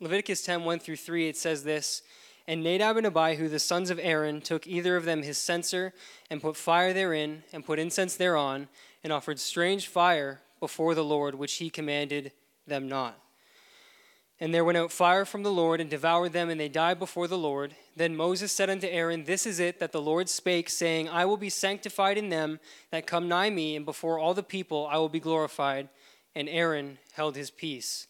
Leviticus 10 1 through 3, it says this And Nadab and Abihu, the sons of Aaron, took either of them his censer and put fire therein and put incense thereon and offered strange fire before the Lord, which he commanded them not. And there went out fire from the Lord and devoured them, and they died before the Lord. Then Moses said unto Aaron, This is it that the Lord spake, saying, I will be sanctified in them that come nigh me, and before all the people I will be glorified. And Aaron held his peace.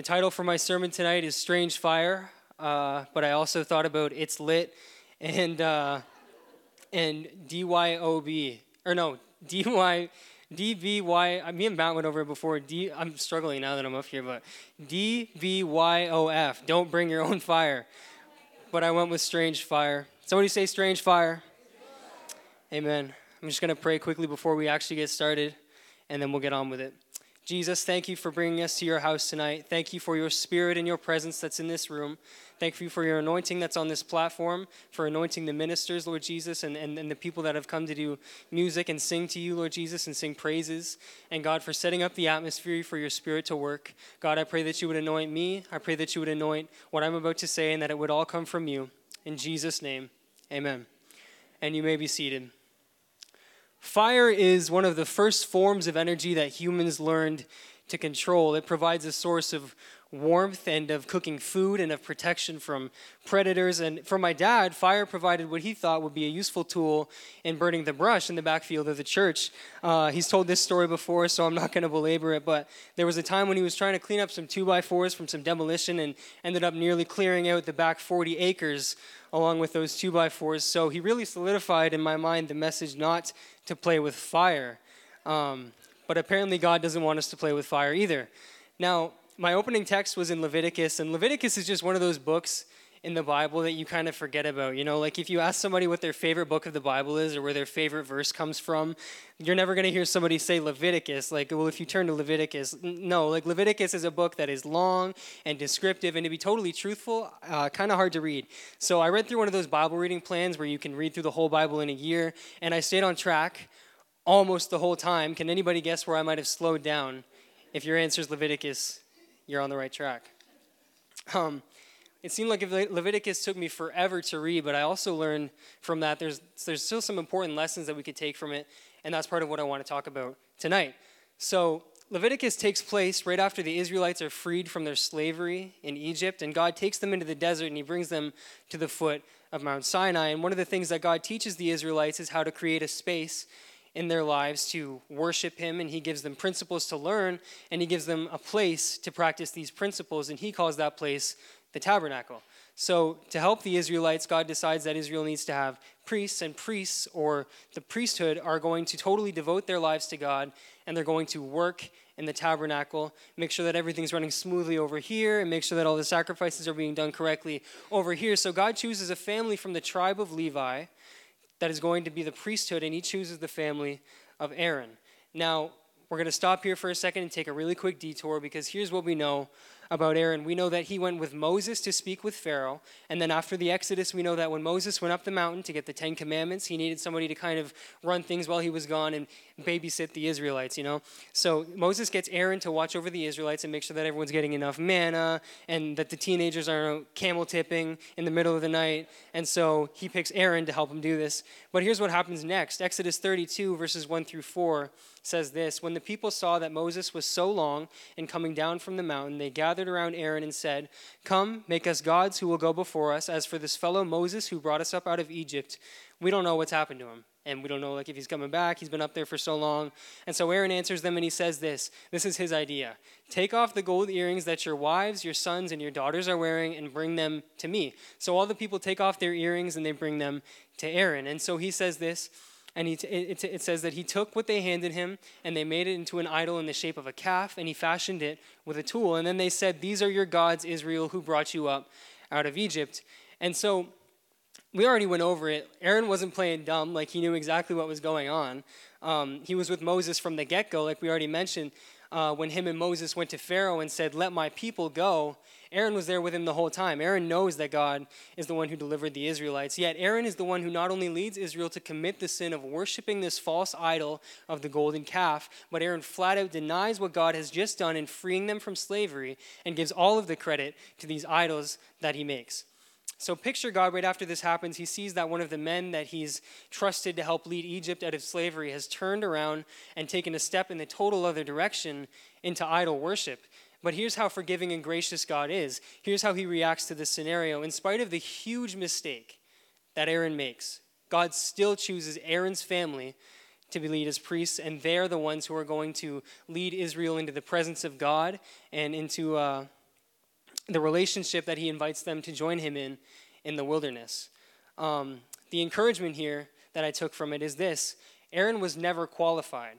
The title for my sermon tonight is Strange Fire, uh, but I also thought about It's Lit and, uh, and DYOB, or no, DY. DBY, me and Matt went over it before. D, I'm struggling now that I'm up here, but DBYOF, don't bring your own fire. But I went with strange fire. Somebody say strange fire. Amen. I'm just going to pray quickly before we actually get started, and then we'll get on with it. Jesus, thank you for bringing us to your house tonight. Thank you for your spirit and your presence that's in this room. Thank you for your anointing that's on this platform, for anointing the ministers, Lord Jesus, and, and, and the people that have come to do music and sing to you, Lord Jesus, and sing praises. And God, for setting up the atmosphere for your spirit to work. God, I pray that you would anoint me. I pray that you would anoint what I'm about to say and that it would all come from you. In Jesus' name, amen. And you may be seated. Fire is one of the first forms of energy that humans learned to control. It provides a source of warmth and of cooking food and of protection from predators. And for my dad, fire provided what he thought would be a useful tool in burning the brush in the backfield of the church. Uh, he's told this story before, so I'm not going to belabor it, but there was a time when he was trying to clean up some 2 by 4s from some demolition and ended up nearly clearing out the back 40 acres along with those 2 by 4s So he really solidified in my mind the message not to play with fire. Um, but apparently, God doesn't want us to play with fire either. Now, my opening text was in Leviticus, and Leviticus is just one of those books in the Bible that you kind of forget about. You know, like if you ask somebody what their favorite book of the Bible is or where their favorite verse comes from, you're never going to hear somebody say Leviticus. Like, well, if you turn to Leviticus, no, like Leviticus is a book that is long and descriptive, and to be totally truthful, uh, kind of hard to read. So I read through one of those Bible reading plans where you can read through the whole Bible in a year, and I stayed on track almost the whole time. Can anybody guess where I might have slowed down? If your answer is Leviticus, you're on the right track. Um, it seemed like Leviticus took me forever to read, but I also learned from that there's, there's still some important lessons that we could take from it, and that's part of what I want to talk about tonight. So, Leviticus takes place right after the Israelites are freed from their slavery in Egypt, and God takes them into the desert and He brings them to the foot of Mount Sinai. And one of the things that God teaches the Israelites is how to create a space in their lives to worship Him, and He gives them principles to learn, and He gives them a place to practice these principles, and He calls that place the tabernacle. So, to help the Israelites, God decides that Israel needs to have priests, and priests or the priesthood are going to totally devote their lives to God, and they're going to work in the tabernacle, make sure that everything's running smoothly over here, and make sure that all the sacrifices are being done correctly over here. So, God chooses a family from the tribe of Levi that is going to be the priesthood, and He chooses the family of Aaron. Now, we're going to stop here for a second and take a really quick detour because here's what we know about Aaron. We know that he went with Moses to speak with Pharaoh. And then after the Exodus, we know that when Moses went up the mountain to get the Ten Commandments, he needed somebody to kind of run things while he was gone and babysit the Israelites, you know? So Moses gets Aaron to watch over the Israelites and make sure that everyone's getting enough manna and that the teenagers aren't camel tipping in the middle of the night. And so he picks Aaron to help him do this. But here's what happens next Exodus 32, verses 1 through 4 says this When the people saw that Moses was so long in coming down from the mountain, they gathered around Aaron and said, Come, make us gods who will go before us. As for this fellow Moses who brought us up out of Egypt, we don't know what's happened to him. And we don't know like if he's coming back. He's been up there for so long. And so Aaron answers them and he says this. This is his idea. Take off the gold earrings that your wives, your sons, and your daughters are wearing and bring them to me. So all the people take off their earrings and they bring them to Aaron. And so he says this and he, it, it says that he took what they handed him and they made it into an idol in the shape of a calf and he fashioned it with a tool. And then they said, These are your gods, Israel, who brought you up out of Egypt. And so we already went over it. Aaron wasn't playing dumb, like he knew exactly what was going on. Um, he was with Moses from the get go, like we already mentioned. Uh, when him and Moses went to Pharaoh and said, Let my people go, Aaron was there with him the whole time. Aaron knows that God is the one who delivered the Israelites. Yet Aaron is the one who not only leads Israel to commit the sin of worshiping this false idol of the golden calf, but Aaron flat out denies what God has just done in freeing them from slavery and gives all of the credit to these idols that he makes. So picture God right after this happens. He sees that one of the men that he's trusted to help lead Egypt out of slavery has turned around and taken a step in the total other direction into idol worship. But here's how forgiving and gracious God is. Here's how he reacts to this scenario. In spite of the huge mistake that Aaron makes, God still chooses Aaron's family to be lead as priests, and they're the ones who are going to lead Israel into the presence of God and into. Uh, the relationship that he invites them to join him in in the wilderness. Um, the encouragement here that I took from it is this Aaron was never qualified.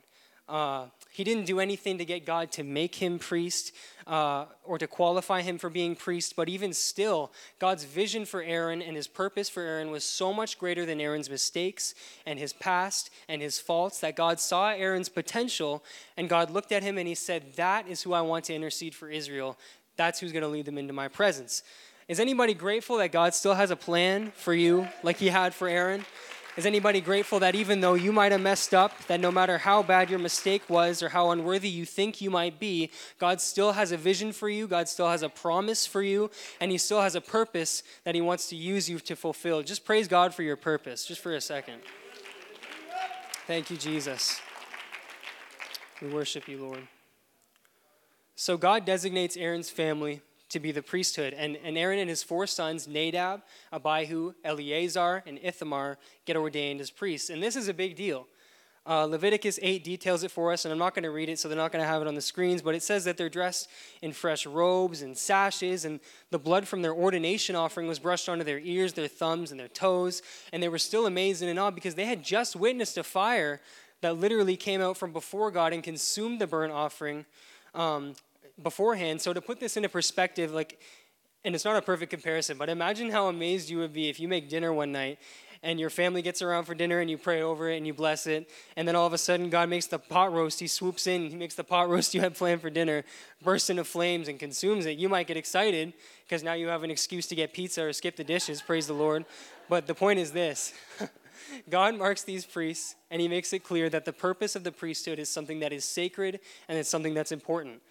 Uh, he didn't do anything to get God to make him priest uh, or to qualify him for being priest, but even still, God's vision for Aaron and his purpose for Aaron was so much greater than Aaron's mistakes and his past and his faults that God saw Aaron's potential and God looked at him and he said, That is who I want to intercede for Israel. That's who's going to lead them into my presence. Is anybody grateful that God still has a plan for you like he had for Aaron? Is anybody grateful that even though you might have messed up, that no matter how bad your mistake was or how unworthy you think you might be, God still has a vision for you, God still has a promise for you, and He still has a purpose that He wants to use you to fulfill? Just praise God for your purpose, just for a second. Thank you, Jesus. We worship you, Lord. So God designates Aaron's family to be the priesthood. And, and Aaron and his four sons, Nadab, Abihu, Eleazar, and Ithamar, get ordained as priests. And this is a big deal. Uh, Leviticus 8 details it for us, and I'm not going to read it, so they're not going to have it on the screens, but it says that they're dressed in fresh robes and sashes, and the blood from their ordination offering was brushed onto their ears, their thumbs, and their toes. And they were still amazed and in awe because they had just witnessed a fire that literally came out from before God and consumed the burnt offering um, beforehand. So to put this into perspective, like, and it's not a perfect comparison, but imagine how amazed you would be if you make dinner one night and your family gets around for dinner and you pray over it and you bless it, and then all of a sudden God makes the pot roast, He swoops in, He makes the pot roast you had planned for dinner burst into flames and consumes it. You might get excited because now you have an excuse to get pizza or skip the dishes, praise the Lord. But the point is this. God marks these priests and he makes it clear that the purpose of the priesthood is something that is sacred and it's something that's important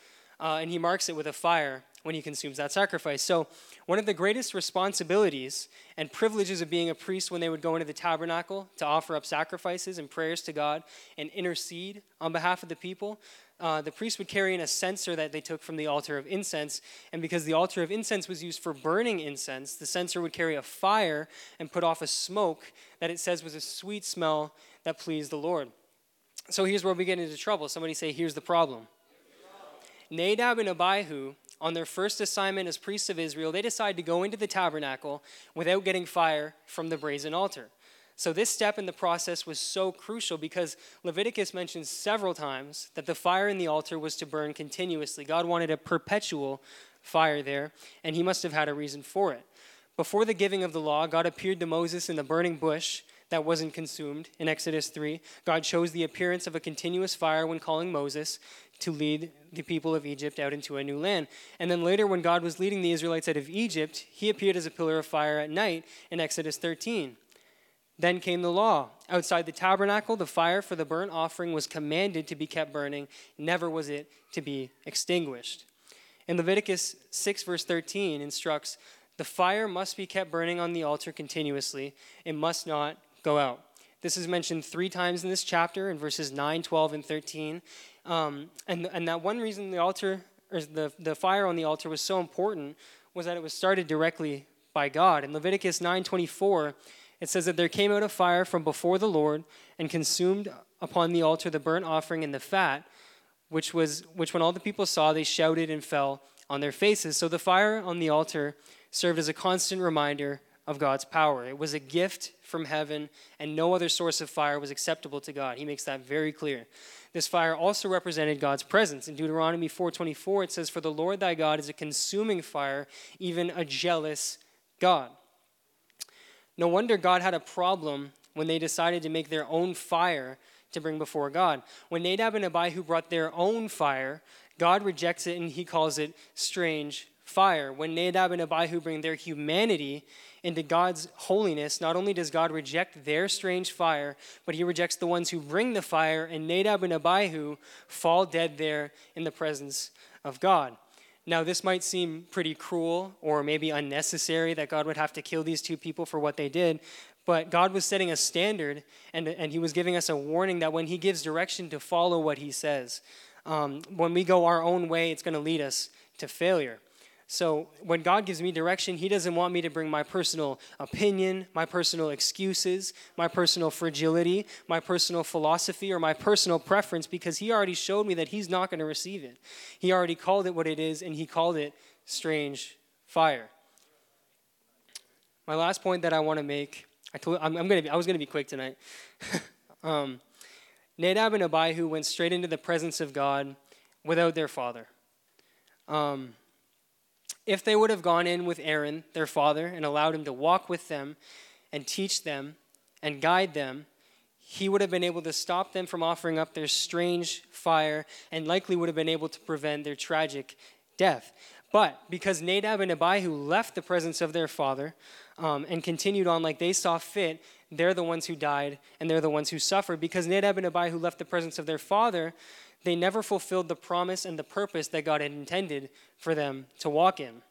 uh, and he marks it with a fire when he consumes that sacrifice. So, one of the greatest responsibilities and privileges of being a priest when they would go into the tabernacle to offer up sacrifices and prayers to God and intercede on behalf of the people, uh, the priest would carry in a censer that they took from the altar of incense. And because the altar of incense was used for burning incense, the censer would carry a fire and put off a smoke that it says was a sweet smell that pleased the Lord. So here's where we get into trouble. Somebody say, Here's the problem. Nadab and Abihu, on their first assignment as priests of Israel, they decide to go into the tabernacle without getting fire from the brazen altar. So, this step in the process was so crucial because Leviticus mentions several times that the fire in the altar was to burn continuously. God wanted a perpetual fire there, and he must have had a reason for it. Before the giving of the law, God appeared to Moses in the burning bush that wasn't consumed in Exodus 3. God shows the appearance of a continuous fire when calling Moses to lead the people of Egypt out into a new land. And then later, when God was leading the Israelites out of Egypt, he appeared as a pillar of fire at night in Exodus 13. Then came the law. Outside the tabernacle, the fire for the burnt offering was commanded to be kept burning, never was it to be extinguished. In Leviticus 6, verse 13, instructs the fire must be kept burning on the altar continuously, it must not go out. This is mentioned three times in this chapter in verses 9, 12, and 13. Um, and, and that one reason the altar, or the, the fire on the altar was so important was that it was started directly by God. In Leviticus 9:24, it says that there came out a fire from before the Lord and consumed upon the altar the burnt offering and the fat, which was which when all the people saw, they shouted and fell on their faces. So the fire on the altar served as a constant reminder of God's power. It was a gift from heaven, and no other source of fire was acceptable to God. He makes that very clear. This fire also represented God's presence. In Deuteronomy 4:24 it says for the Lord thy God is a consuming fire, even a jealous God. No wonder God had a problem when they decided to make their own fire to bring before God. When Nadab and Abihu brought their own fire, God rejects it and he calls it strange fire. When Nadab and Abihu bring their humanity into God's holiness, not only does God reject their strange fire, but he rejects the ones who bring the fire, and Nadab and Abihu fall dead there in the presence of God. Now, this might seem pretty cruel or maybe unnecessary that God would have to kill these two people for what they did, but God was setting a standard and, and He was giving us a warning that when He gives direction to follow what He says. Um, when we go our own way, it's going to lead us to failure. So when God gives me direction, He doesn't want me to bring my personal opinion, my personal excuses, my personal fragility, my personal philosophy, or my personal preference because He already showed me that He's not going to receive it. He already called it what it is, and He called it strange fire. My last point that I want to make, I told, I'm, I'm gonna be, I was going to be quick tonight. um, Nadab and Abihu went straight into the presence of God without their father. Um, if they would have gone in with Aaron, their father, and allowed him to walk with them and teach them and guide them, he would have been able to stop them from offering up their strange fire and likely would have been able to prevent their tragic death. But because Nadab and Abihu left the presence of their father um, and continued on like they saw fit, they're the ones who died and they're the ones who suffered. Because Nadab and Abihu left the presence of their father, they never fulfilled the promise and the purpose that God had intended for them to walk in.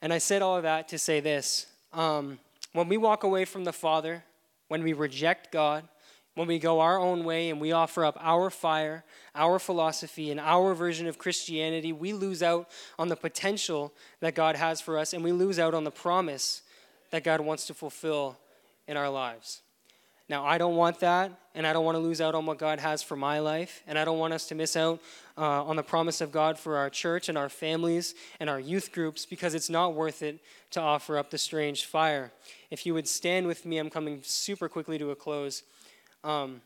And I said all of that to say this um, when we walk away from the Father, when we reject God, when we go our own way and we offer up our fire, our philosophy, and our version of Christianity, we lose out on the potential that God has for us and we lose out on the promise that God wants to fulfill in our lives. Now, I don't want that, and I don't want to lose out on what God has for my life, and I don't want us to miss out uh, on the promise of God for our church and our families and our youth groups because it's not worth it to offer up the strange fire. If you would stand with me, I'm coming super quickly to a close. Um,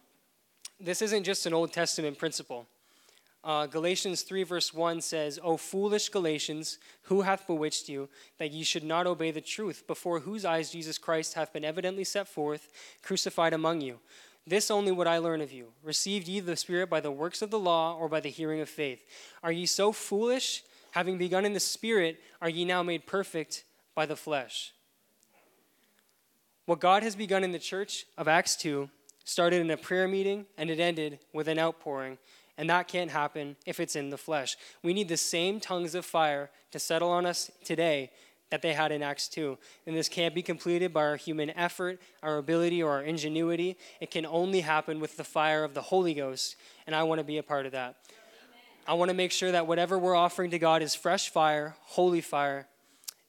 this isn't just an Old Testament principle. Uh, Galatians 3, verse 1 says, O foolish Galatians, who hath bewitched you, that ye should not obey the truth, before whose eyes Jesus Christ hath been evidently set forth, crucified among you? This only would I learn of you. Received ye the Spirit by the works of the law, or by the hearing of faith? Are ye so foolish? Having begun in the Spirit, are ye now made perfect by the flesh? What God has begun in the church of Acts 2 started in a prayer meeting and it ended with an outpouring and that can't happen if it's in the flesh. We need the same tongues of fire to settle on us today that they had in Acts 2. And this can't be completed by our human effort, our ability, or our ingenuity. It can only happen with the fire of the Holy Ghost, and I want to be a part of that. I want to make sure that whatever we're offering to God is fresh fire, holy fire,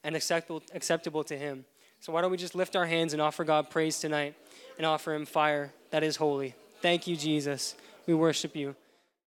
and acceptable, acceptable to Him. So why don't we just lift our hands and offer God praise tonight and offer Him fire that is holy? Thank you, Jesus. We worship you.